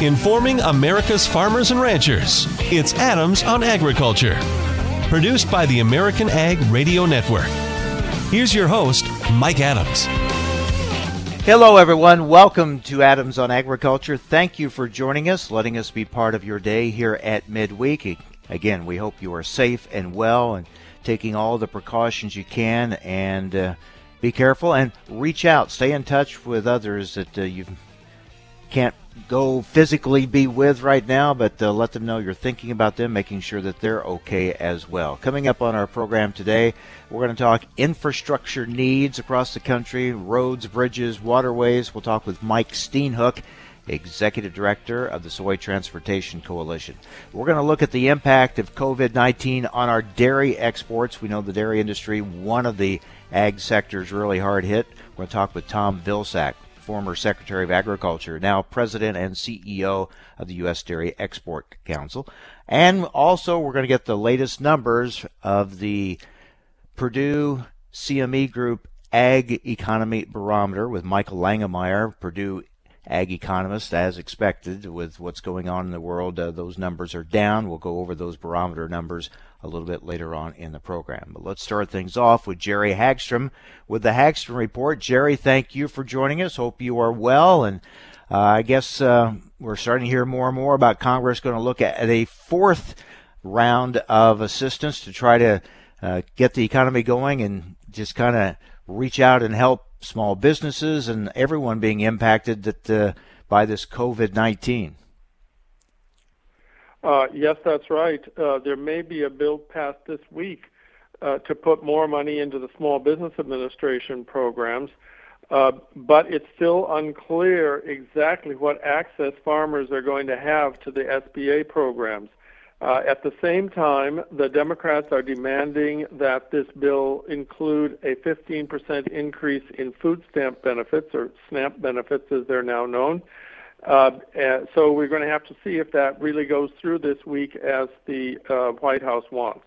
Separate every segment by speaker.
Speaker 1: informing America's farmers and ranchers. It's Adams on Agriculture, produced by the American Ag Radio Network. Here's your host, Mike Adams.
Speaker 2: Hello, everyone. Welcome to Adams on Agriculture. Thank you for joining us, letting us be part of your day here at midweek. Again, we hope you are safe and well and taking all the precautions you can and uh, be careful and reach out. Stay in touch with others that uh, you can't go physically be with right now, but uh, let them know you're thinking about them, making sure that they're okay as well. Coming up on our program today, we're going to talk infrastructure needs across the country, roads, bridges, waterways. We'll talk with Mike Steenhoek. Executive Director of the Soy Transportation Coalition. We're going to look at the impact of COVID 19 on our dairy exports. We know the dairy industry, one of the ag sectors really hard hit. We're going to talk with Tom Vilsack, former Secretary of Agriculture, now President and CEO of the U.S. Dairy Export Council. And also, we're going to get the latest numbers of the Purdue CME Group Ag Economy Barometer with Michael Langemeier, Purdue ag economist, as expected with what's going on in the world. Uh, those numbers are down. We'll go over those barometer numbers a little bit later on in the program. But let's start things off with Jerry Hagstrom with the Hagstrom Report. Jerry, thank you for joining us. Hope you are well. And uh, I guess uh, we're starting to hear more and more about Congress going to look at a fourth round of assistance to try to uh, get the economy going and just kind of reach out and help small businesses and everyone being impacted that uh, by this COVID 19.
Speaker 3: Uh, yes, that's right. Uh, there may be a bill passed this week uh, to put more money into the Small Business Administration programs, uh, but it's still unclear exactly what access farmers are going to have to the SBA programs. Uh, at the same time, the Democrats are demanding that this bill include a 15% increase in food stamp benefits, or SNAP benefits as they're now known. Uh, so we're going to have to see if that really goes through this week as the uh, White House wants.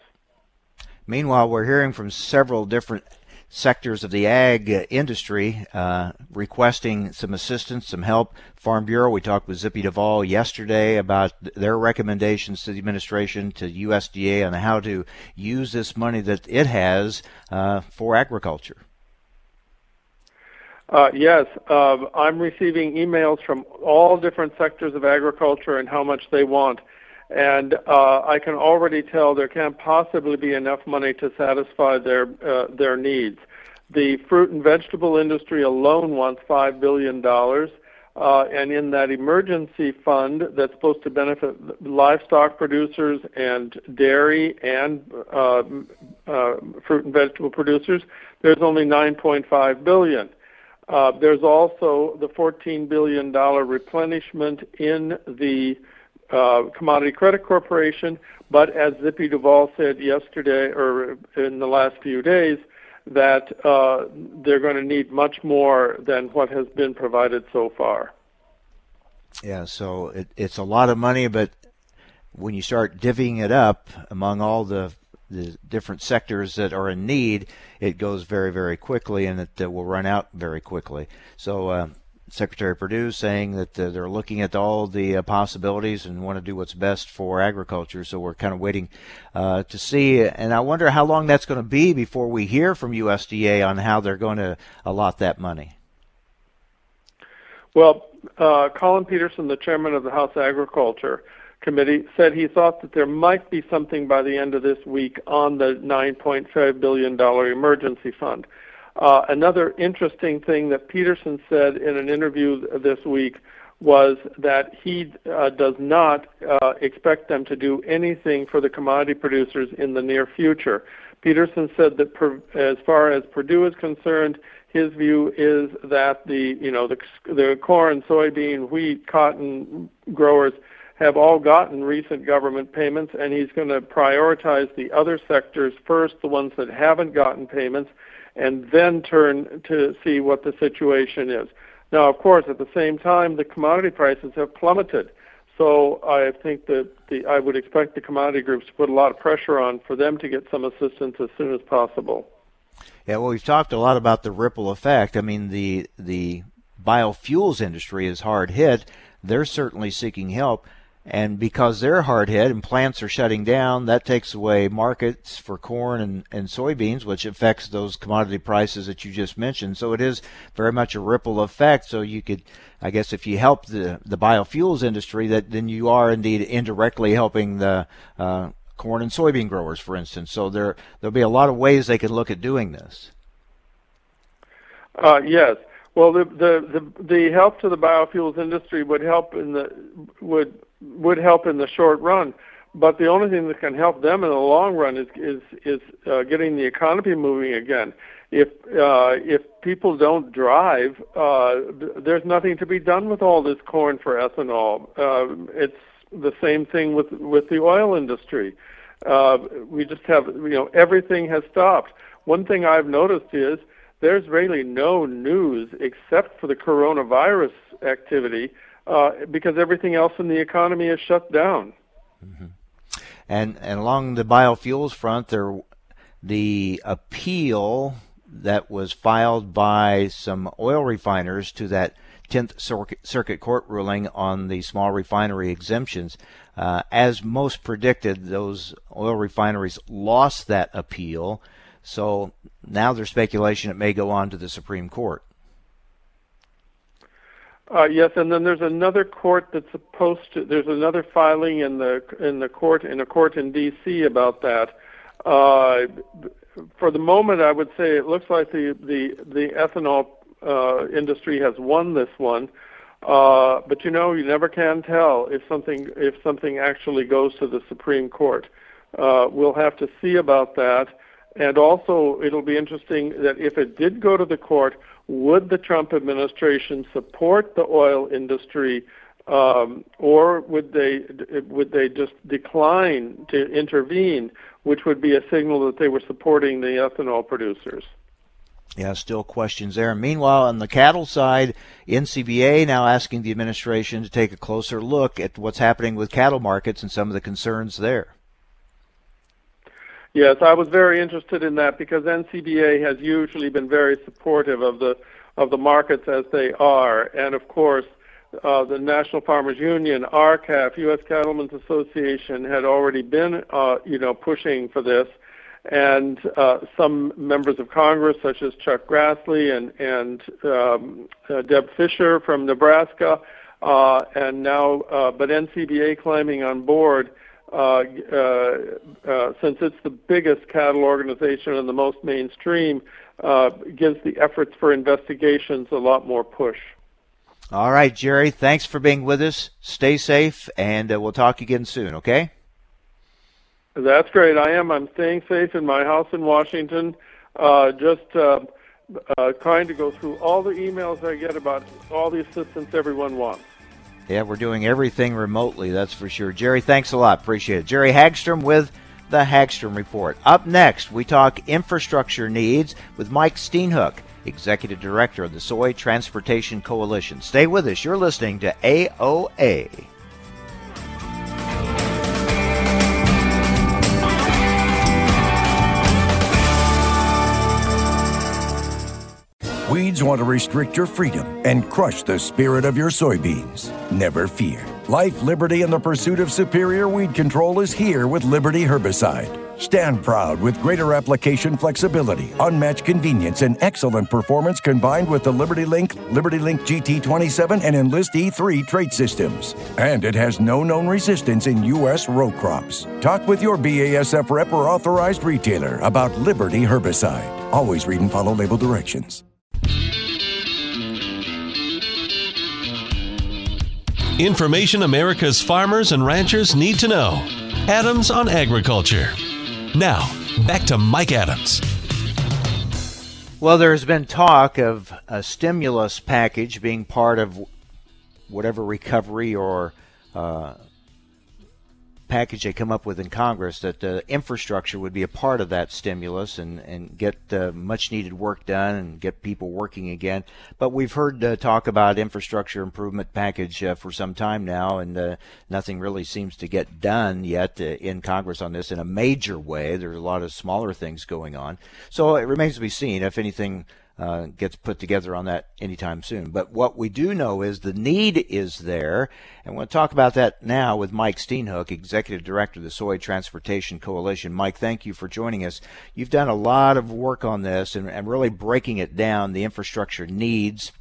Speaker 2: Meanwhile, we're hearing from several different sectors of the ag industry uh, requesting some assistance, some help. Farm Bureau, we talked with Zippy Duvall yesterday about their recommendations to the administration, to USDA, on how to use this money that it has uh, for agriculture.
Speaker 3: Uh, yes, uh, I'm receiving emails from all different sectors of agriculture and how much they want. And uh, I can already tell there can't possibly be enough money to satisfy their uh, their needs. The fruit and vegetable industry alone wants five billion dollars, uh, and in that emergency fund that's supposed to benefit livestock producers and dairy and uh, uh, fruit and vegetable producers, there's only 9.5 billion. Uh, there's also the $14 billion replenishment in the uh, Commodity Credit Corporation, but as Zippy Duvall said yesterday or in the last few days, that uh, they're going to need much more than what has been provided so far.
Speaker 2: Yeah, so it, it's a lot of money, but when you start divvying it up among all the the different sectors that are in need, it goes very, very quickly and it uh, will run out very quickly. So, uh, Secretary Perdue saying that uh, they're looking at all the uh, possibilities and want to do what's best for agriculture. So we're kind of waiting uh, to see. And I wonder how long that's going to be before we hear from USDA on how they're going to allot that money.
Speaker 3: Well, uh, Collin Peterson, the chairman of the House Agriculture, committee said he thought that there might be something by the end of this week on the $9.5 billion emergency fund. Uh, another interesting thing that Peterson said in an interview this week was that he uh, does not uh, expect them to do anything for the commodity producers in the near future. Peterson said that per, as far as Perdue is concerned, his view is that the you know the the corn, soybean, wheat, cotton growers have all gotten recent government payments, and he's going to prioritize the other sectors first, the ones that haven't gotten payments, and then turn to see what the situation is. Now, of course, at the same time, the commodity prices have plummeted. So I think that the, I would expect the commodity groups to put a lot of pressure on for them to get some assistance as soon as possible.
Speaker 2: Yeah, well, we've talked a lot about the ripple effect. I mean, the the biofuels industry is hard hit they're certainly seeking help. And because they're hard hit and plants are shutting down, that takes away markets for corn and, and soybeans, which affects those commodity prices that you just mentioned. So it is very much a ripple effect. So you could, I guess, if you help the, the biofuels industry, that then you are indeed indirectly helping the uh, corn and soybean growers, for instance. So there there'll be a lot of ways they can look at doing this.
Speaker 3: Uh, yes. Well, the, the the the help to the biofuels industry would help in the would would help in the short run, but the only thing that can help them in the long run is is is uh, getting the economy moving again. If uh, if people don't drive, uh, there's nothing to be done with all this corn for ethanol. Uh, it's the same thing with with the oil industry. Uh, we just have you know everything has stopped. One thing I've noticed is there's really no news except for the coronavirus activity uh, because everything else in the economy is shut down.
Speaker 2: Mm-hmm. And and along the biofuels front, there the appeal that was filed by some oil refiners to that 10th Circuit Court ruling on the small refinery exemptions. Uh, as most predicted, those oil refineries lost that appeal. So now there's speculation it may go on to the Supreme Court.
Speaker 3: Uh, yes, and then there's another court that's supposed to. There's another filing in the in the court in a court in D.C. about that. Uh, for the moment, I would say it looks like the the the ethanol uh, industry has won this one. Uh, but you know, you never can tell if something if something actually goes to the Supreme Court. Uh, we'll have to see about that. And also, it'll be interesting that if it did go to the court, would the Trump administration support the oil industry, um, or would they would they just decline to intervene, which would be a signal that they were supporting the ethanol producers?
Speaker 2: Yeah, still questions there. Meanwhile, on the cattle side, NCBA now asking the administration to take a closer look at what's happening with cattle markets and some of the concerns there.
Speaker 3: Yes, I was very interested in that because NCBA has usually been very supportive of the of the markets as they are, and of course, uh, the National Farmers Union, R-CALF, U.S. Cattlemen's Association had already been, uh, you know, pushing for this, and uh, some members of Congress, such as Chuck Grassley and and um, uh, Deb Fischer from Nebraska, uh, and now, uh, but NCBA climbing on board uh, uh, uh, since it's the biggest cattle organization and the most mainstream, uh, gives the efforts for investigations a lot more push.
Speaker 2: All right, Jerry, thanks for being with us. Stay safe, and uh, we'll talk again soon, okay?
Speaker 3: That's great. I am. I'm staying safe in my house in Washington. Uh, just trying to go through all the emails I get about all the assistance everyone wants.
Speaker 2: Yeah, we're doing everything remotely, that's for sure. Jerry, thanks a lot. Appreciate it. Jerry Hagstrom with the Hagstrom Report. Up next, we talk infrastructure needs with Mike Steenhoek, Executive Director of the Soy Transportation Coalition. Stay with us. You're listening to AOA.
Speaker 4: Weeds want to restrict your freedom and crush the spirit of your soybeans. Never fear. Life, liberty, and the pursuit of superior weed control is here with Liberty Herbicide. Stand proud with greater application flexibility, unmatched convenience, and excellent performance combined with the Liberty Link, Liberty Link GT27, and Enlist E3 trait systems. And it has no known resistance in U.S. row crops. Talk with your BASF rep or authorized retailer about Liberty Herbicide. Always read and follow label directions.
Speaker 1: Information America's farmers and ranchers need to know. Adams on Agriculture. Now, back to Mike Adams.
Speaker 2: Well, there's been talk of a stimulus package being part of whatever recovery or uh, package they come up with in Congress that the infrastructure would be a part of that stimulus and, and get uh, much needed work done and get people working again. But we've heard uh, talk about infrastructure improvement package uh, for some time now, and uh, nothing really seems to get done yet uh, in Congress on this in a major way. There's a lot of smaller things going on. So it remains to be seen if anything uh, gets put together on that anytime soon. But what we do know is the need is there, and we'll talk about that now with Mike Steenhoek, Executive Director of the Soy Transportation Coalition. Mike, thank you for joining us. You've done a lot of work on this and, and really breaking it down, the infrastructure needs,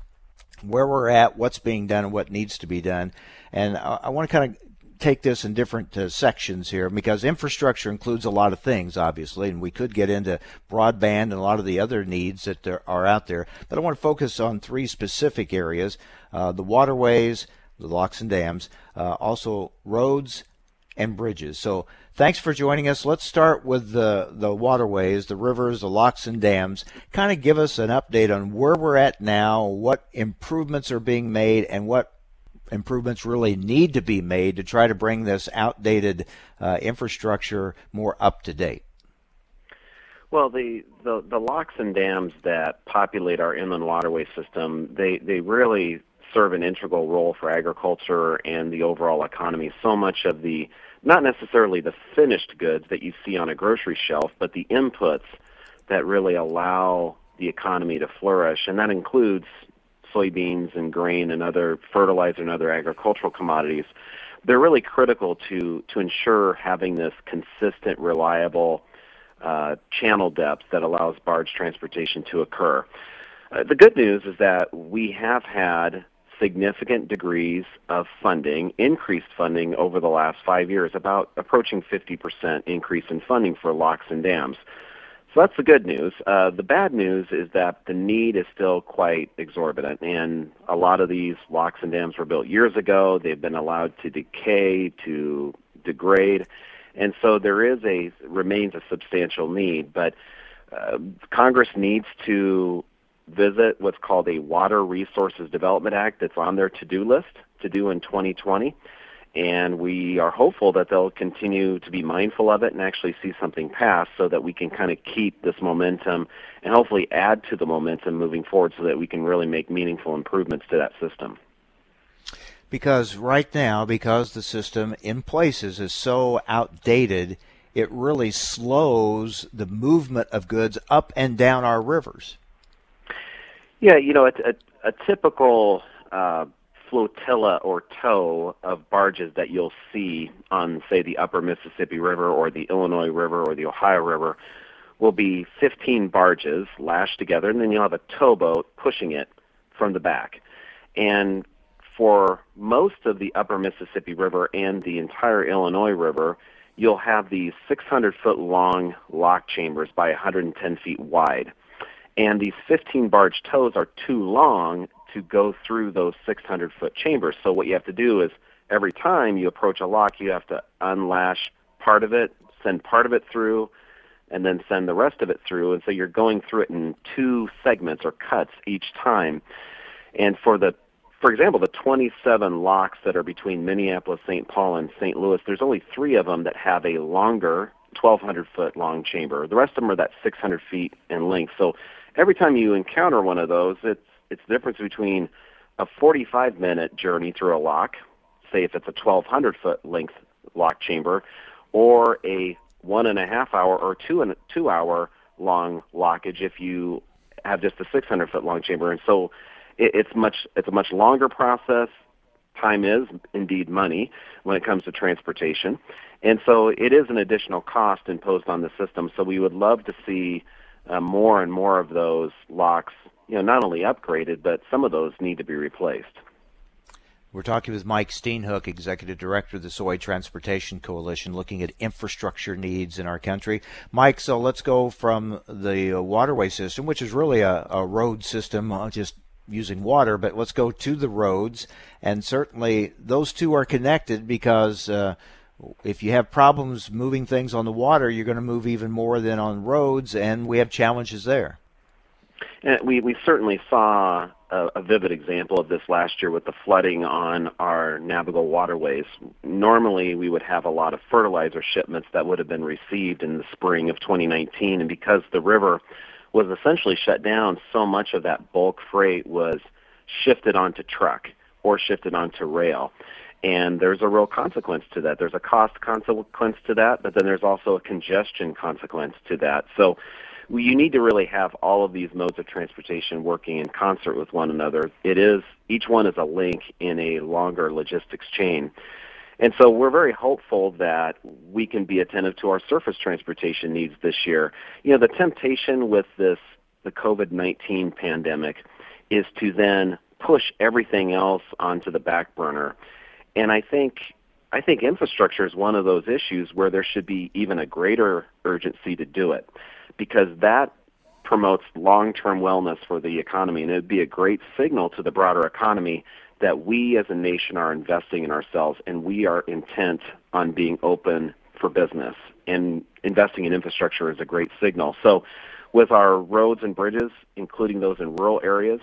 Speaker 2: where we're at, what's being done, and what needs to be done. And I, I want to kind of take this in different uh, sections here because infrastructure includes a lot of things, obviously, and we could get into broadband and a lot of the other needs that are out there. But I want to focus on three specific areas uh, the waterways, the locks and dams, uh, also roads and bridges. So thanks for joining us. Let's start with the, the waterways, the rivers, the locks and dams. Kind of give us an update on where we're at now, what improvements are being made, and what improvements really need to be made to try to bring this outdated uh, infrastructure more up to date?
Speaker 5: Well, the, the, the locks and dams that populate our inland waterway system, they, they really serve an integral role for agriculture and the overall economy. So much of the, not necessarily the finished goods that you see on a grocery shelf, but the inputs that really allow the economy to flourish, and that includes soybeans and grain and other fertilizer and other agricultural commodities, they're really critical to to ensure having this consistent, reliable uh, channel depth that allows barge transportation to occur. Uh, the good news is that we have had significant degrees of funding, increased funding over the last five years, about approaching 50% increase in funding for locks and dams. So that's the good news. Uh, the bad news is that the need is still quite exorbitant, and a lot of these locks and dams were built years ago. They've been allowed to decay, to degrade, and so there is a remains a substantial need. But uh, Congress needs to visit what's called a Water Resources Development Act that's on their to-do list to do in 2020 and we are hopeful that they'll continue to be mindful of it and actually see something pass so that we can kind of keep this momentum and hopefully add to the momentum moving forward so that we can really make meaningful improvements to that system.
Speaker 2: Because right now, because the system in places is so outdated, it really slows the movement of goods up and down our rivers.
Speaker 5: Yeah, you know, a, a, a typical uh, flotilla or tow of barges that you'll see on, say, the upper Mississippi River or the Illinois River or the Ohio River will be 15 barges lashed together, and then you'll have a towboat pushing it from the back. And for most of the upper Mississippi River and the entire Illinois River, you'll have these 600 foot long lock chambers by 110 feet wide. And these 15 barge tows are too long to go through those 600 foot chambers. So what you have to do is every time you approach a lock, you have to unlash part of it, send part of it through, and then send the rest of it through. And so you're going through it in two segments or cuts each time. And for the for example, the 27 locks that are between Minneapolis, St. Paul, and St. Louis, there's only three of them that have a longer 1,200 foot long chamber. The rest of them are that 600 feet in length. So every time you encounter one of those, it's it's the difference between a 45 minute journey through a lock, say if it's a 1,200 foot length lock chamber, or a one and a half hour or two and two hour long lockage if you have just a 600 foot long chamber. And so it, it's much it's a much longer process. Time is indeed money when it comes to transportation, and so it is an additional cost imposed on the system. So we would love to see uh, more and more of those locks you know, not only upgraded, but some of those need to be replaced.
Speaker 2: We're talking with Mike Steenhoek, Executive Director of the Soy Transportation Coalition, looking at infrastructure needs in our country. Mike, so let's go from the uh, waterway system, which is really a, a road system, uh, just using water, but let's go to the roads. And certainly those two are connected because uh, if you have problems moving things on the water, you're going to move even more than on roads, and we have challenges there.
Speaker 5: And we, we certainly saw a, a vivid example of this last year with the flooding on our navigable waterways. Normally, we would have a lot of fertilizer shipments that would have been received in the spring of 2019, and because the river was essentially shut down, so much of that bulk freight was shifted onto truck or shifted onto rail. And there's a real consequence to that. There's a cost consequence to that, but then there's also a congestion consequence to that. So you need to really have all of these modes of transportation working in concert with one another. It is each one is a link in a longer logistics chain. And so we're very hopeful that we can be attentive to our surface transportation needs this year. You know, the temptation with this the COVID-19 pandemic is to then push everything else onto the back burner. And I think I think infrastructure is one of those issues where there should be even a greater urgency to do it because that promotes long-term wellness for the economy and it would be a great signal to the broader economy that we as a nation are investing in ourselves and we are intent on being open for business and investing in infrastructure is a great signal. So with our roads and bridges, including those in rural areas,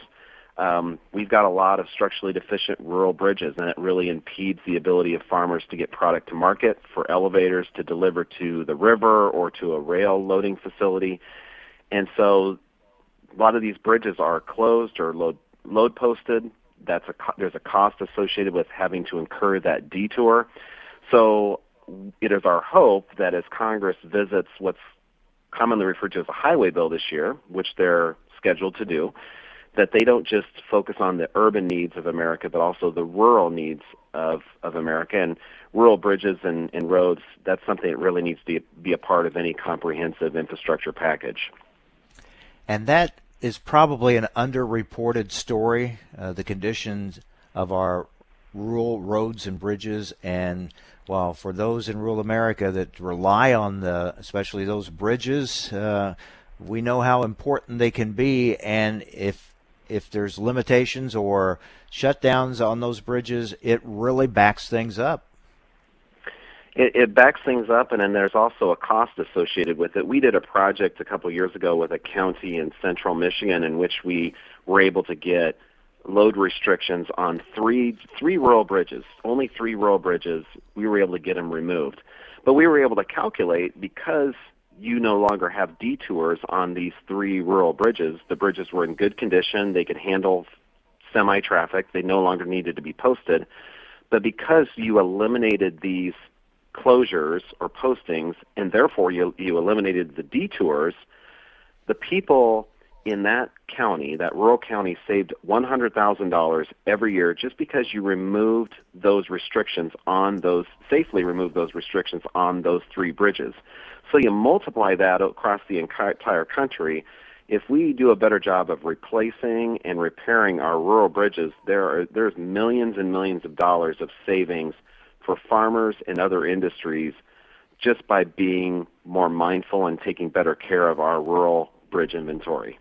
Speaker 5: um, we've got a lot of structurally deficient rural bridges, and it really impedes the ability of farmers to get product to market, for elevators to deliver to the river or to a rail loading facility. And so a lot of these bridges are closed or load, load posted. That's a, there's a cost associated with having to incur that detour. So it is our hope that as Congress visits what's commonly referred to as a highway bill this year, which they're scheduled to do, that they don't just focus on the urban needs of America, but also the rural needs of, of America. And rural bridges and, and roads, that's something that really needs to be a part of any comprehensive infrastructure package.
Speaker 2: And that is probably an underreported story, uh, the conditions of our rural roads and bridges. And well, for those in rural America that rely on the, especially those bridges, uh, we know how important they can be. And if if there's limitations or shutdowns on those bridges, it really backs things up.
Speaker 5: It, it backs things up, and then there's also a cost associated with it. We did a project a couple years ago with a county in central Michigan in which we were able to get load restrictions on three three rural bridges. Only three rural bridges. We were able to get them removed, but we were able to calculate because you no longer have detours on these three rural bridges. The bridges were in good condition. They could handle semi traffic. They no longer needed to be posted. But because you eliminated these closures or postings and therefore you, you eliminated the detours, the people in that county, that rural county, saved $100,000 every year just because you removed those restrictions on those, safely removed those restrictions on those three bridges. So you multiply that across the entire country. If we do a better job of replacing and repairing our rural bridges, there are there's millions and millions of dollars of savings for farmers and other industries just by being more mindful and taking better care of our rural bridge inventory.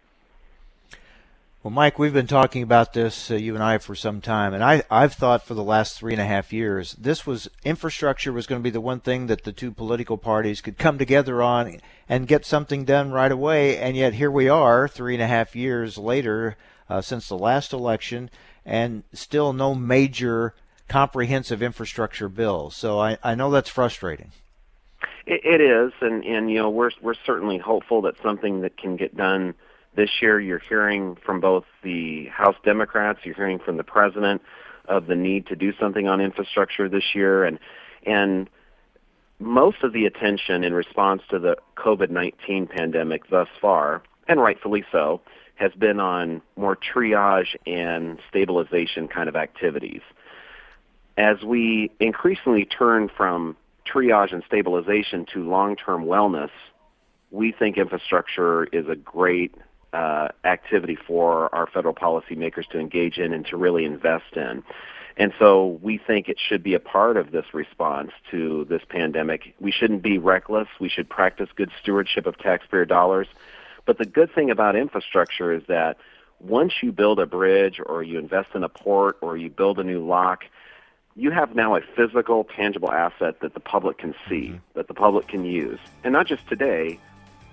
Speaker 2: Well, Mike, we've been talking about this, uh, you and I, for some time, and I, I've thought for the last three and a half years, this was infrastructure was going to be the one thing that the two political parties could come together on and get something done right away. And yet here we are, three and a half years later, uh, since the last election, and still no major comprehensive infrastructure bill. So I, I know that's frustrating.
Speaker 5: It, it is, and and you know we're we're certainly hopeful that something that can get done this year, you're hearing from both the House Democrats, you're hearing from the president of the need to do something on infrastructure this year, and and most of the attention in response to the COVID-19 pandemic thus far, and rightfully so, has been on more triage and stabilization kind of activities. As we increasingly turn from triage and stabilization to long-term wellness, we think infrastructure is a great uh, activity for our federal policymakers to engage in and to really invest in. And so we think it should be a part of this response to this pandemic. We shouldn't be reckless. We should practice good stewardship of taxpayer dollars. But the good thing about infrastructure is that once you build a bridge or you invest in a port or you build a new lock, you have now a physical, tangible asset that the public can see, mm-hmm. that the public can use. And not just today,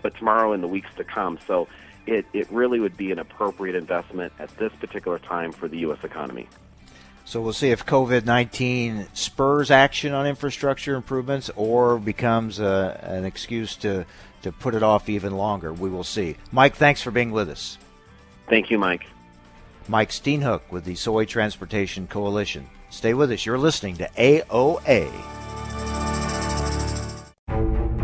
Speaker 5: but tomorrow and the weeks to come. So it, it really would be an appropriate investment at this particular time for the U.S. economy.
Speaker 2: So we'll see if COVID 19 spurs action on infrastructure improvements or becomes a, an excuse to, to put it off even longer. We will see. Mike, thanks for being with us.
Speaker 5: Thank you, Mike.
Speaker 2: Mike Steenhoek with the Soy Transportation Coalition. Stay with us. You're listening to AOA.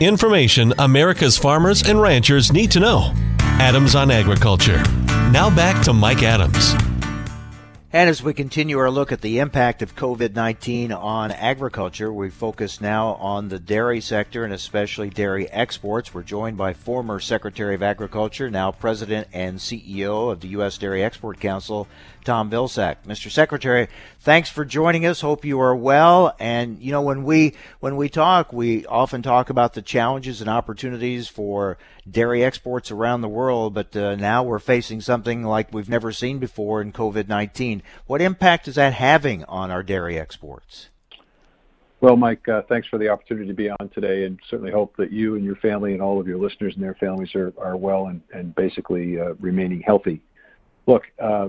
Speaker 1: Information America's farmers and ranchers need to know. Adams on Agriculture. Now back to Mike Adams.
Speaker 2: And as we continue our look at the impact of COVID 19 on agriculture, we focus now on the dairy sector and especially dairy exports. We're joined by former Secretary of Agriculture, now President and CEO of the U.S. Dairy Export Council, Tom Vilsack. Mr. Secretary, thanks for joining us. Hope you are well. And you know, when we when we talk, we often talk about the challenges and opportunities for dairy exports around the world. But uh, now we're facing something like we've never seen before in COVID-19. What impact is that having on our dairy exports?
Speaker 6: Well, Mike, uh, thanks for the opportunity to be on today, and certainly hope that you and your family and all of your listeners and their families are, are well and, and basically uh, remaining healthy. Look, uh,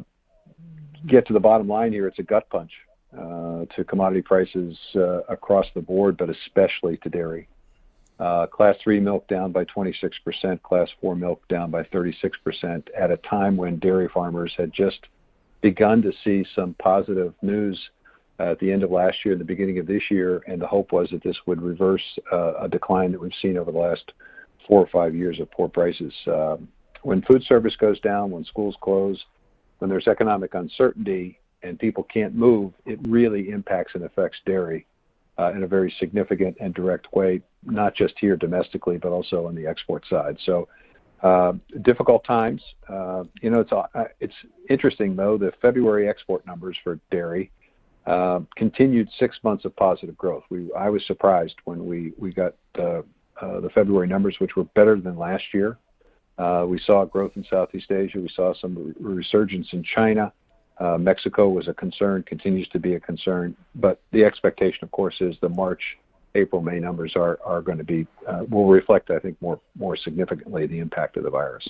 Speaker 6: get to the bottom line here, it's a gut punch uh, to commodity prices uh, across the board, but especially to dairy. Uh, class 3 milk down by 26%, Class 4 milk down by 36% at a time when dairy farmers had just begun to see some positive news at the end of last year, and the beginning of this year, and the hope was that this would reverse a decline that we've seen over the last four or five years of poor prices. Um, when food service goes down, when schools close, when there's economic uncertainty and people can't move, it really impacts and affects dairy uh, in a very significant and direct way, not just here domestically, but also on the export side. So, uh, difficult times. Uh, you know, it's uh, it's interesting though. The February export numbers for dairy uh, continued six months of positive growth. We I was surprised when we we got uh, the February numbers, which were better than last year. Uh, we saw growth in Southeast Asia. We saw some resurgence in China. Uh, Mexico was a concern, continues to be a concern. But the expectation, of course, is the March, April, May numbers are, going to be, uh, will reflect, I think, more, more significantly the impact of the virus.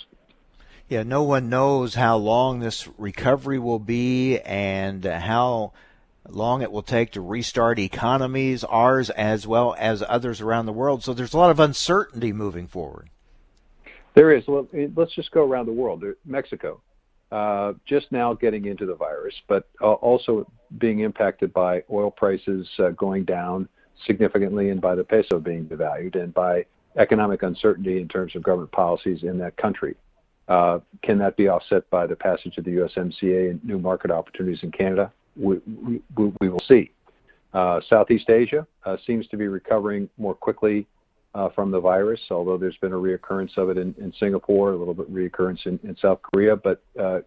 Speaker 2: Yeah, no one knows how long this recovery will be and how long it will take to restart economies, ours as well as others around the world. So there's a lot of uncertainty moving forward.
Speaker 6: There is. Well, let's just go around the world. Mexico, uh, just now getting into the virus, but uh, also being impacted by oil prices uh, going down significantly and by the peso being devalued and by economic uncertainty in terms of government policies in that country. Uh, can that be offset by the passage of the USMCA and new market opportunities in Canada? We, we, we will see. Uh, Southeast Asia uh, seems to be recovering more quickly uh, from the virus, although there's been a reoccurrence of it in, in Singapore, a little bit reoccurrence in, in South Korea, but uh,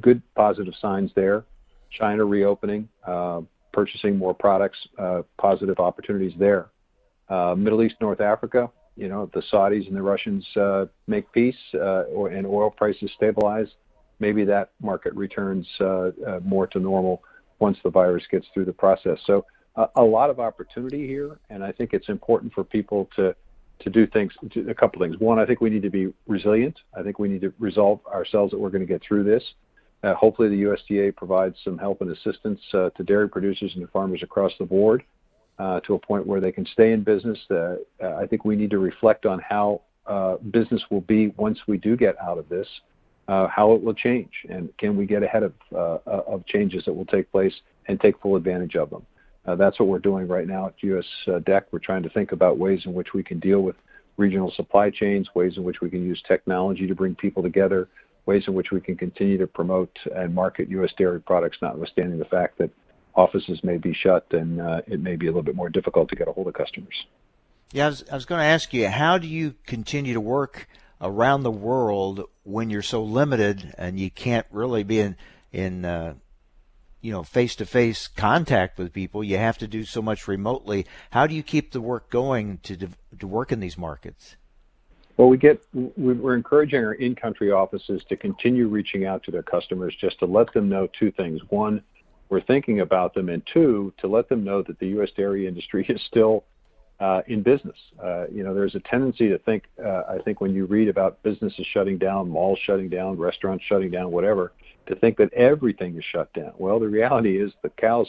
Speaker 6: good positive signs there. China reopening, uh, purchasing more products, uh, positive opportunities there. Uh, Middle East, North Africa, you know, the Saudis and the Russians uh, make peace or, and oil prices stabilize, maybe that market returns more to normal once the virus gets through the process. So a lot of opportunity here, and I think it's important for people to to do things, to, a couple things. One, I think we need to be resilient. I think we need to resolve ourselves that we're going to get through this. Uh, hopefully, the USDA provides some help and assistance uh, to dairy producers and to farmers across the board uh, to a point where they can stay in business. Uh, uh, I think we need to reflect on how uh, business will be once we do get out of this, how it will change, and can we get ahead of of changes that will take place and take full advantage of them. Uh, that's what we're doing right now at US uh, DEC. We're trying to think about ways in which we can deal with regional supply chains, ways in which we can use technology to bring people together, ways in which we can continue to promote and market U.S. dairy products, notwithstanding the fact that offices may be shut and uh, it may be a little bit more difficult to get a hold of customers.
Speaker 2: Yeah, I was, I was going to ask you, how do you continue to work around the world when you're so limited and you can't really be in in uh, you know face to face contact with people. You have to do so much remotely. How do you keep the work going to to work in these markets?
Speaker 6: Well, we get we're encouraging our in-country offices to continue reaching out to their customers just to let them know two things. One, we're thinking about them, and two, to let them know that the U.S. dairy industry is still uh, in business. Uh, you know, there's a tendency to think, uh, I think when you read about businesses shutting down, malls shutting down, restaurants shutting down, whatever, to think that everything is shut down. Well, the reality is the cows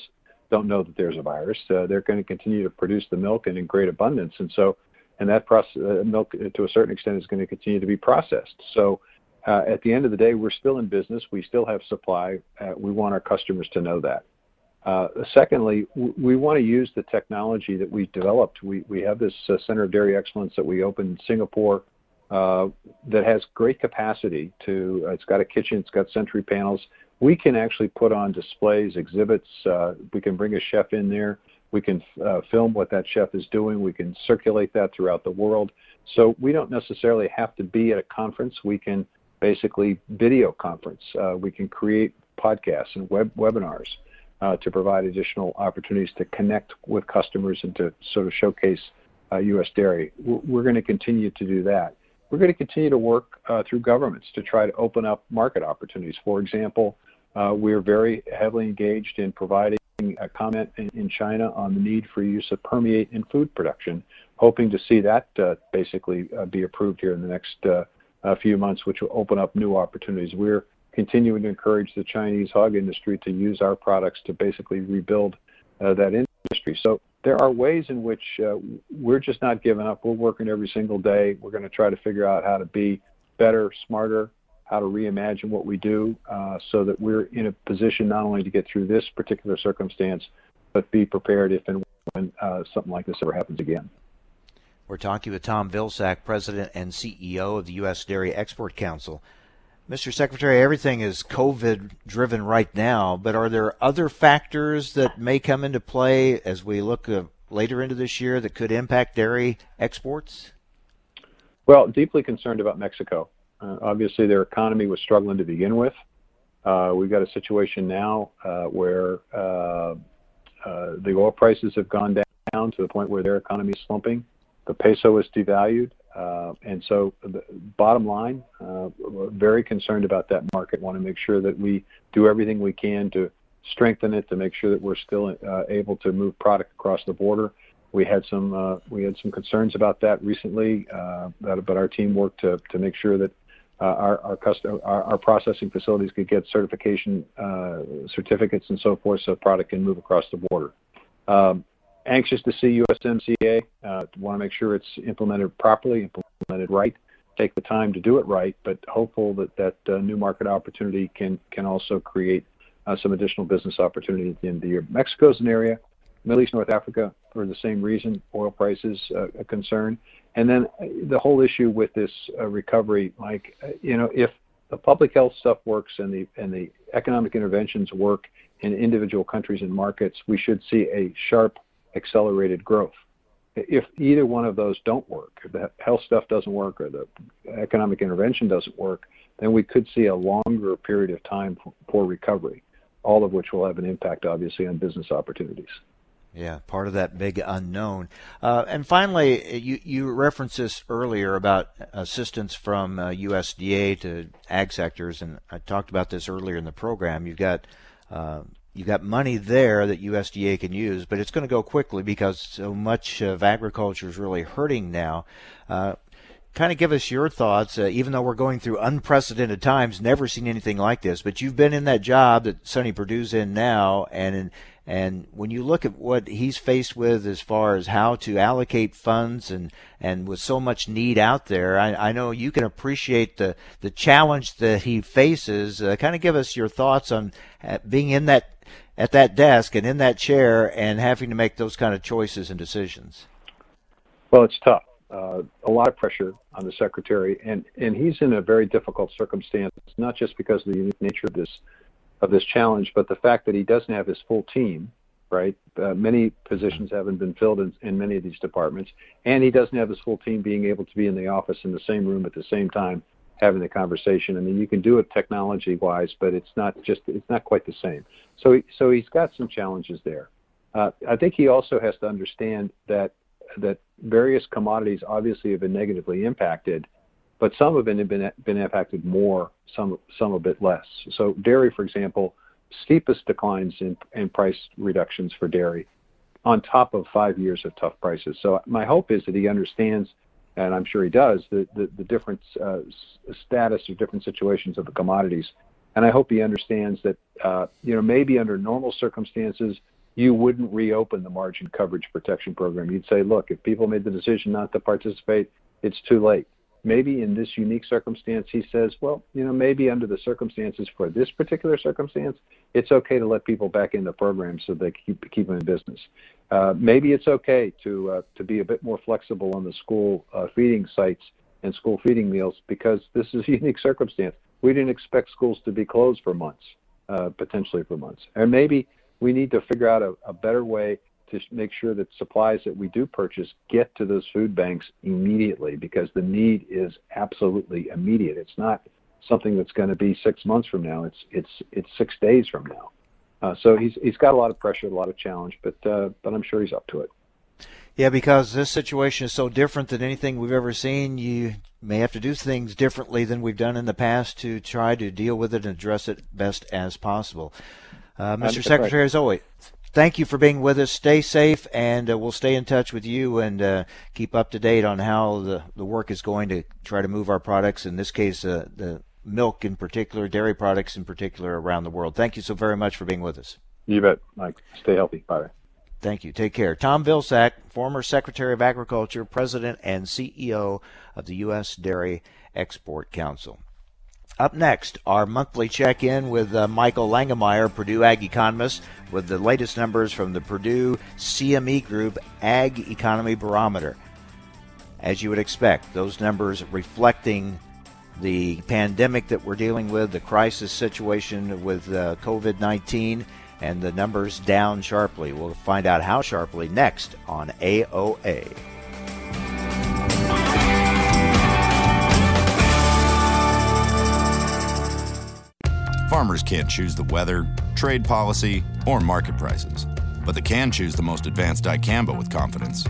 Speaker 6: don't know that there's a virus. Uh, they're going to continue to produce the milk and in great abundance, and so, and that process, uh, milk to a certain extent is going to continue to be processed. So, uh, at the end of the day, we're still in business. We still have supply. Uh, we want our customers to know that. Uh, secondly, we want to use the technology that we've developed. We, we have this uh, Center of Dairy Excellence that we opened in Singapore uh, that has great capacity to, uh, it's got a kitchen, it's got sensory panels. We can actually put on displays, exhibits. Uh, we can bring a chef in there. We can uh, film what that chef is doing. We can circulate that throughout the world. So we don't necessarily have to be at a conference. We can basically video conference. we can create podcasts and web webinars uh, to provide additional opportunities to connect with customers and to sort of showcase U.S. Uh, dairy. We're going to continue to do that. We're going to continue to work uh, through governments to try to open up market opportunities. For example, we're very heavily engaged in providing a comment in China on the need for use of permeate in food production, hoping to see that basically be approved here in the next few months, which will open up new opportunities. We're continuing to encourage the Chinese hog industry to use our products to basically rebuild uh, that industry. So there are ways in which uh, we're just not giving up. We're working every single day. We're going to try to figure out how to be better, smarter, how to reimagine what we do uh, so that we're in a position not only to get through this particular circumstance, but be prepared if and when uh, something like this ever happens again.
Speaker 2: We're talking with Tom Vilsack, President and CEO of the U.S. Dairy Export Council. Mr. Secretary, everything is COVID driven right now, but are there other factors that may come into play as we look uh, later into this year that could impact dairy exports?
Speaker 6: Well, deeply concerned about Mexico. Uh, obviously, their economy was struggling to begin with. Uh, we've got a situation now uh, where uh, uh, the oil prices have gone down to the point where their economy is slumping. The peso is devalued. Uh, and so, the bottom line, uh, very concerned about that market. Want to make sure that we do everything we can to strengthen it, to make sure that we're still uh, able to move product across the border. We had some we had some concerns about that recently, but our team worked to make sure that our processing facilities could get certification certificates and so forth, so product can move across the border. Anxious to see USMCA. Uh, want to make sure it's implemented properly, implemented right. Take the time to do it right, but hopeful that that uh, new market opportunity can can also create uh, some additional business opportunity at the end of the year. Mexico is an area. Middle East, North Africa, for the same reason, oil prices uh, a concern, and then uh, the whole issue with this uh, recovery, Mike. you know, if the public health stuff works and the and the economic interventions work in individual countries and markets, we should see a sharp accelerated growth. If either one of those don't work, if the health stuff doesn't work or the economic intervention doesn't work, then we could see a longer period of time for recovery, all of which will have an impact, obviously, on business opportunities.
Speaker 2: Yeah, part of that big unknown. Uh, and finally, you, you referenced this earlier about assistance from uh, USDA to ag sectors, and I talked about this earlier in the program. You've got uh, you've got money there that USDA can use, but it's going to go quickly because so much of agriculture is really hurting now. Uh, kind of give us your thoughts, uh, even though we're going through unprecedented times, never seen anything like this, but you've been in that job that Sonny Perdue's in now, and and when you look at what he's faced with as far as how to allocate funds and, and with so much need out there, I, I know you can appreciate the, the challenge that he faces. Uh, kind of give us your thoughts on uh, being in that at that desk and in that chair and having to make those kind of choices and decisions?
Speaker 6: Well, it's tough. Uh, a lot of pressure on the secretary, and, and he's in a very difficult circumstance, not just because of the unique nature of this of this challenge, but the fact that he doesn't have his full team. Right, uh, many positions haven't been filled in, in many of these departments, and he doesn't have his full team being able to be in the office in the same room at the same time having the conversation. I mean, you can do it technology wise, but it's not just it's not quite the same. So so he's got some challenges there. Uh, I think he also has to understand that that various commodities obviously have been negatively impacted, but some have been been, been impacted more, some some a bit less. So dairy, for example, steepest declines in, in price reductions for dairy on top of five years of tough prices. So my hope is that he understands, and I'm sure he does, the, the, the different uh, status or different situations of the commodities. And I hope he understands that, uh, you know, maybe under normal circumstances, you wouldn't reopen the margin coverage protection program. You'd say, look, if people made the decision not to participate, it's too late. Maybe in this unique circumstance, he says, well, you know, maybe under the circumstances for this particular circumstance, it's okay to let people back in the program so they keep keep them in business. Uh, maybe it's okay to uh, to be a bit more flexible on the school uh, feeding sites and school feeding meals because this is a unique circumstance. We didn't expect schools to be closed for months, uh, potentially for months, and maybe we need to figure out a, a better way to make sure that supplies that we do purchase get to those food banks immediately because the need is absolutely immediate. It's not something that's going to be six months from now. It's it's it's six days from now. Uh, so he's he's got a lot of pressure, a lot of challenge, but uh, but I'm sure he's up to it.
Speaker 2: Yeah, because this situation is so different than anything we've ever seen. You may have to do things differently than we've done in the past to try to deal with it and address it best as possible. Uh, Mr. Secretary, as always, thank you for being with us. Stay safe, and uh, we'll stay in touch with you and uh, keep up to date on how the, the work is going to try to move our products, in this case, uh, the milk in particular, dairy products in particular, around the world. Thank you so very much for being with us.
Speaker 6: You bet, Mike. Stay healthy. Bye.
Speaker 2: Thank you. Take care. Tom Vilsack, former Secretary of Agriculture, President and CEO of the U.S. Dairy Export Council. Up next, our monthly check in with uh, Michael Langemeier, Purdue Ag Economist, with the latest numbers from the Purdue CME Group Ag Economy Barometer. As you would expect, those numbers reflecting the pandemic that we're dealing with, the crisis situation with uh, COVID 19, and the numbers down sharply. We'll find out how sharply next on AOA.
Speaker 7: Farmers can't choose the weather, trade policy, or market prices, but they can choose the most advanced dicamba with confidence.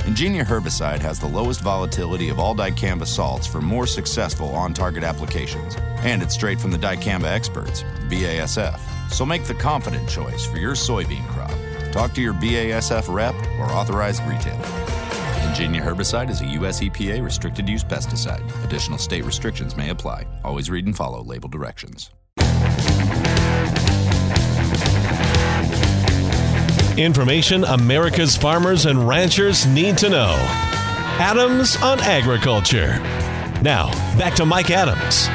Speaker 7: Engenia herbicide has the lowest volatility of all dicamba salts for more successful on target applications, and it's straight from the dicamba experts, BASF. So make the confident choice for your soybean crop. Talk to your BASF rep or authorized retailer. Engenia herbicide is a U.S. EPA restricted use pesticide. Additional state restrictions may apply. Always read and follow label directions.
Speaker 1: Information America's farmers and ranchers need to know. Adams on Agriculture. Now, back to Mike Adams.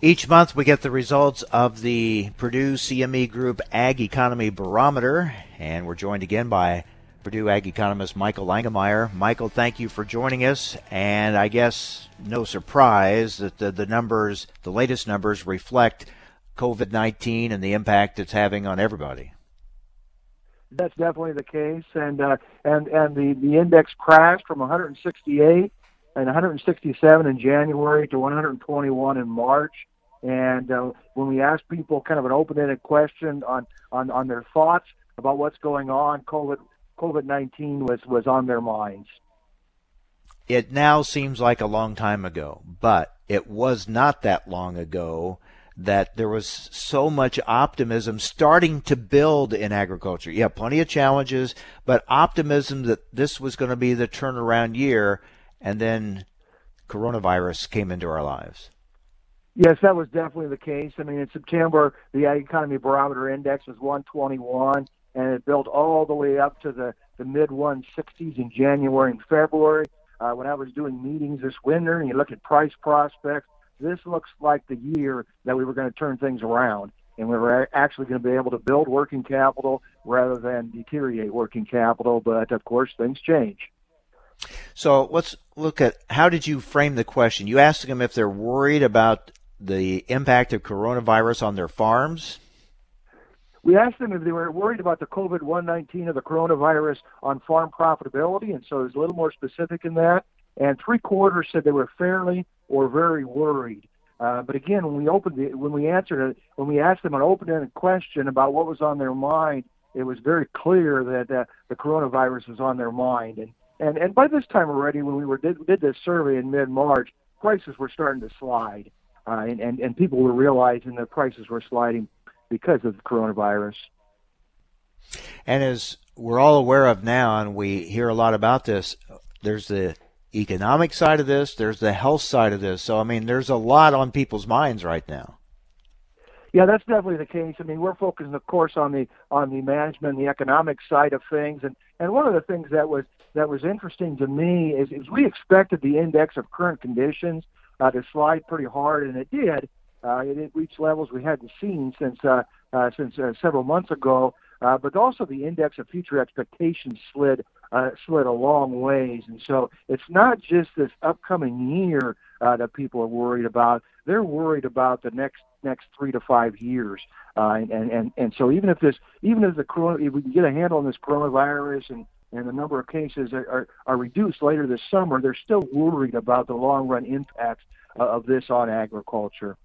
Speaker 2: Each month, we get the results of the Purdue CME Group Ag Economy Barometer, and we're joined again by Purdue Ag economist Michael Langemeier. Michael, thank you for joining us. And I guess no surprise that the, the numbers, the latest numbers, reflect COVID 19 and the impact it's having on everybody.
Speaker 8: That's definitely the case, and uh, and and the the index crashed from 168 and 167 in January to 121 in March. And uh, when we asked people kind of an open-ended question on, on, on their thoughts about what's going on, COVID COVID nineteen was was on their minds.
Speaker 2: It now seems like a long time ago, but it was not that long ago that there was so much optimism starting to build in agriculture. Yeah, plenty of challenges, but optimism that this was going to be the turnaround year, and then coronavirus came into our lives.
Speaker 8: Yes, that was definitely the case. I mean, in September, the Ag Economy Barometer Index was 121 and it built all the way up to the, the mid 160s in January and February. Uh, when I was doing meetings this winter, and you look at price prospects, this looks like the year that we were going to turn things around, and we were actually going to be able to build working capital rather than deteriorate working capital. But of course, things change.
Speaker 2: So let's look at how did you frame the question? You asked them if they're worried about the impact of coronavirus on their farms.
Speaker 8: We asked them if they were worried about the COVID 19 or the coronavirus on farm profitability, and so it was a little more specific in that. And three quarters said they were fairly or very worried. Uh, but again, when we opened when we answered it, when we asked them an open-ended question about what was on their mind, it was very clear that uh, the coronavirus was on their mind. And and and by this time already, when we were did, did this survey in mid-March, prices were starting to slide, uh, and, and and people were realizing that prices were sliding because of the coronavirus.
Speaker 2: And as we're all aware of now, and we hear a lot about this, there's the economic side of this, there's the health side of this. So, I mean, there's a lot on people's minds right now.
Speaker 8: Yeah, that's definitely the case. I mean, we're focusing, of course, on the on the management, the economic side of things, and and one of the things that was that was interesting to me is, is we expected the index of current conditions uh, to slide pretty hard, and it did. Uh, it reached levels we hadn't seen since uh, uh, since uh, several months ago. Uh, but also the index of future expectations slid uh, slid a long ways, and so it's not just this upcoming year uh, that people are worried about. They're worried about the next next three to five years, uh, and, and and so even if this even if the corona if we can get a handle on this coronavirus and and the number of cases are, are, are reduced later this summer, they're still worried about the long run impacts uh, of this on agriculture.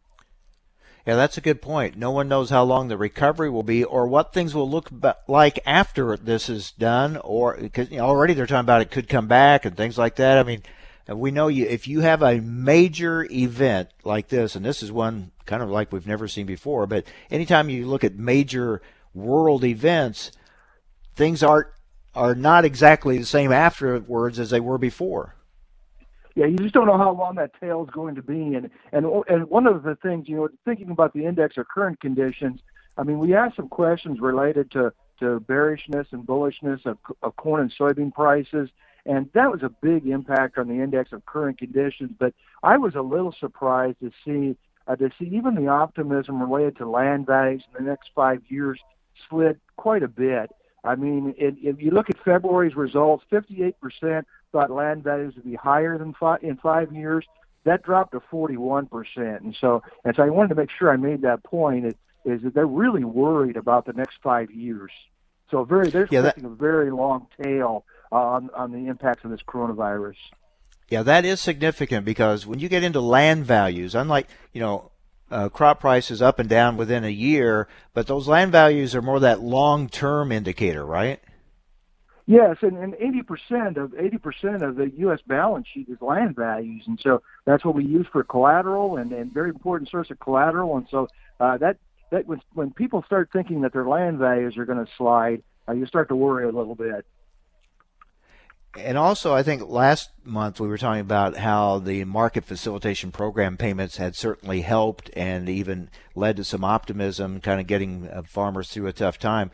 Speaker 2: Yeah, that's a good point. No one knows how long the recovery will be or what things will look like after this is done, or because you know, already they're talking about it could come back and things like that. I mean, we know you if you have a major event like this, and this is one kind of like we've never seen before, but anytime you look at major world events, things are are not exactly the same afterwards as they were before
Speaker 8: yeah, you just don't know how long that tail is going to be. And and and one of the things, you know, thinking about the index or current conditions, I mean, we asked some questions related to to bearishness and bullishness of, of corn and soybean prices, and that was a big impact on the index of current conditions. But I was a little surprised to see uh, to see even the optimism related to land values in the next five years slid quite a bit. I mean, it, if you look at February's results, 58% thought land values would be higher than five, in five years. That dropped to 41%. And so, and so I wanted to make sure I made that point is, is that they're really worried about the next five years. So very, they're yeah, that, a very long tail on, on the impacts of this coronavirus.
Speaker 2: Yeah, that is significant because when you get into land values, unlike, you know, uh, crop prices up and down within a year, but those land values are more that long-term indicator, right?
Speaker 8: Yes, and, and 80% of 80% of the U.S. balance sheet is land values, and so that's what we use for collateral and, and very important source of collateral. And so uh, that that when when people start thinking that their land values are going to slide, uh, you start to worry a little bit.
Speaker 2: And also, I think last month we were talking about how the market facilitation program payments had certainly helped and even led to some optimism, kind of getting uh, farmers through a tough time.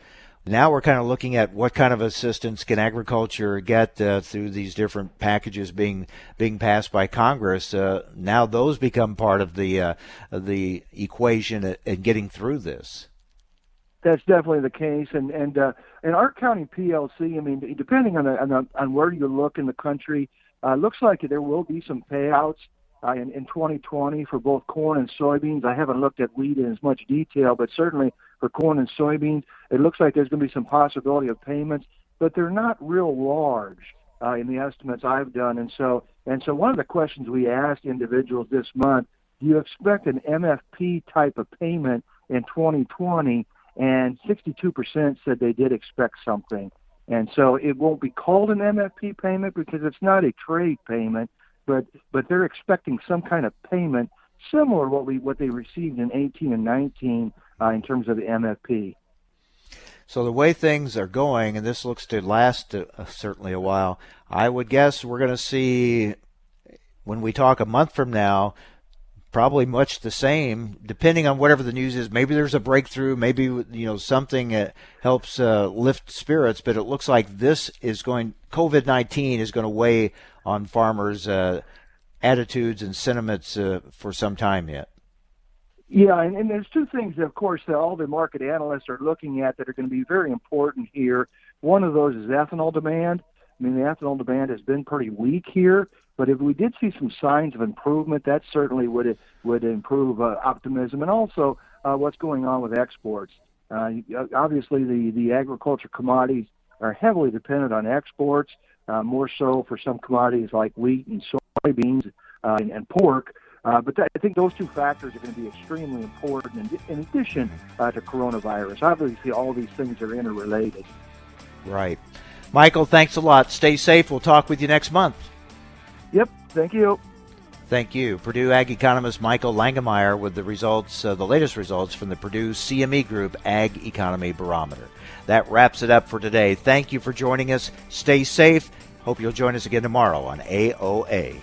Speaker 2: Now we're kind of looking at what kind of assistance can agriculture get uh, through these different packages being being passed by Congress. Uh, now those become part of the uh, the equation and getting through this.
Speaker 8: That's definitely the case, and and uh, and our county PLC. I mean, depending on the, on, the, on where you look in the country, uh, looks like there will be some payouts uh, in, in 2020 for both corn and soybeans. I haven't looked at wheat in as much detail, but certainly for corn and soybeans, it looks like there's going to be some possibility of payments, but they're not real large uh, in the estimates I've done. And so, and so one of the questions we asked individuals this month, do you expect an MFP type of payment in 2020? And 62% said they did expect something. And so it won't be called an MFP payment because it's not a trade payment but but they're expecting some kind of payment similar to what we what they received in 18 and 19 uh, in terms of the MFP.
Speaker 2: So the way things are going, and this looks to last uh, certainly a while, I would guess we're going to see when we talk a month from now, probably much the same, depending on whatever the news is. Maybe there's a breakthrough, maybe you know something that helps uh, lift spirits, but it looks like this is going. COVID nineteen is going to weigh on farmers' uh, attitudes and sentiments uh, for some time yet.
Speaker 8: Yeah, and, and there's two things, of course, that all the market analysts are looking at that are going to be very important here. One of those is ethanol demand. I mean, the ethanol demand has been pretty weak here, but if we did see some signs of improvement, that certainly would would improve uh, optimism, and also uh, what's going on with exports. Uh, obviously, the the agriculture commodities are heavily dependent on exports more so for some commodities like wheat and soybeans uh, and, and pork. Uh, but th- I think those two factors are going to be extremely important in, in addition uh, to coronavirus. Obviously, all these things are interrelated.
Speaker 2: Right. Michael, thanks a lot. Stay safe. We'll talk with you next month.
Speaker 8: Yep. Thank you.
Speaker 2: Thank you. Purdue Ag economist Michael Langemeier with the results, uh, the latest results from the Purdue CME Group Ag Economy Barometer. That wraps it up for today. Thank you for joining us. Stay safe. Hope you'll join us again tomorrow on AOA.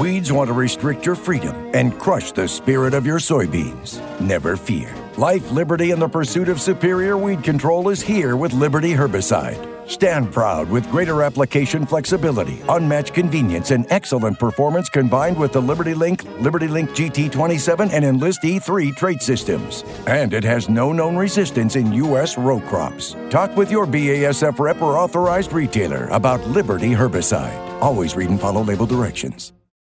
Speaker 4: Weeds want to restrict your freedom and crush the spirit of your soybeans. Never fear. Life, liberty, and the pursuit of superior weed control is here with Liberty Herbicide. Stand proud with greater application flexibility, unmatched convenience, and excellent performance combined with the Liberty Link, Liberty Link GT27, and Enlist E3 trait systems. And it has no known resistance in U.S. row crops. Talk with your BASF rep or authorized retailer about Liberty Herbicide. Always read and follow label directions.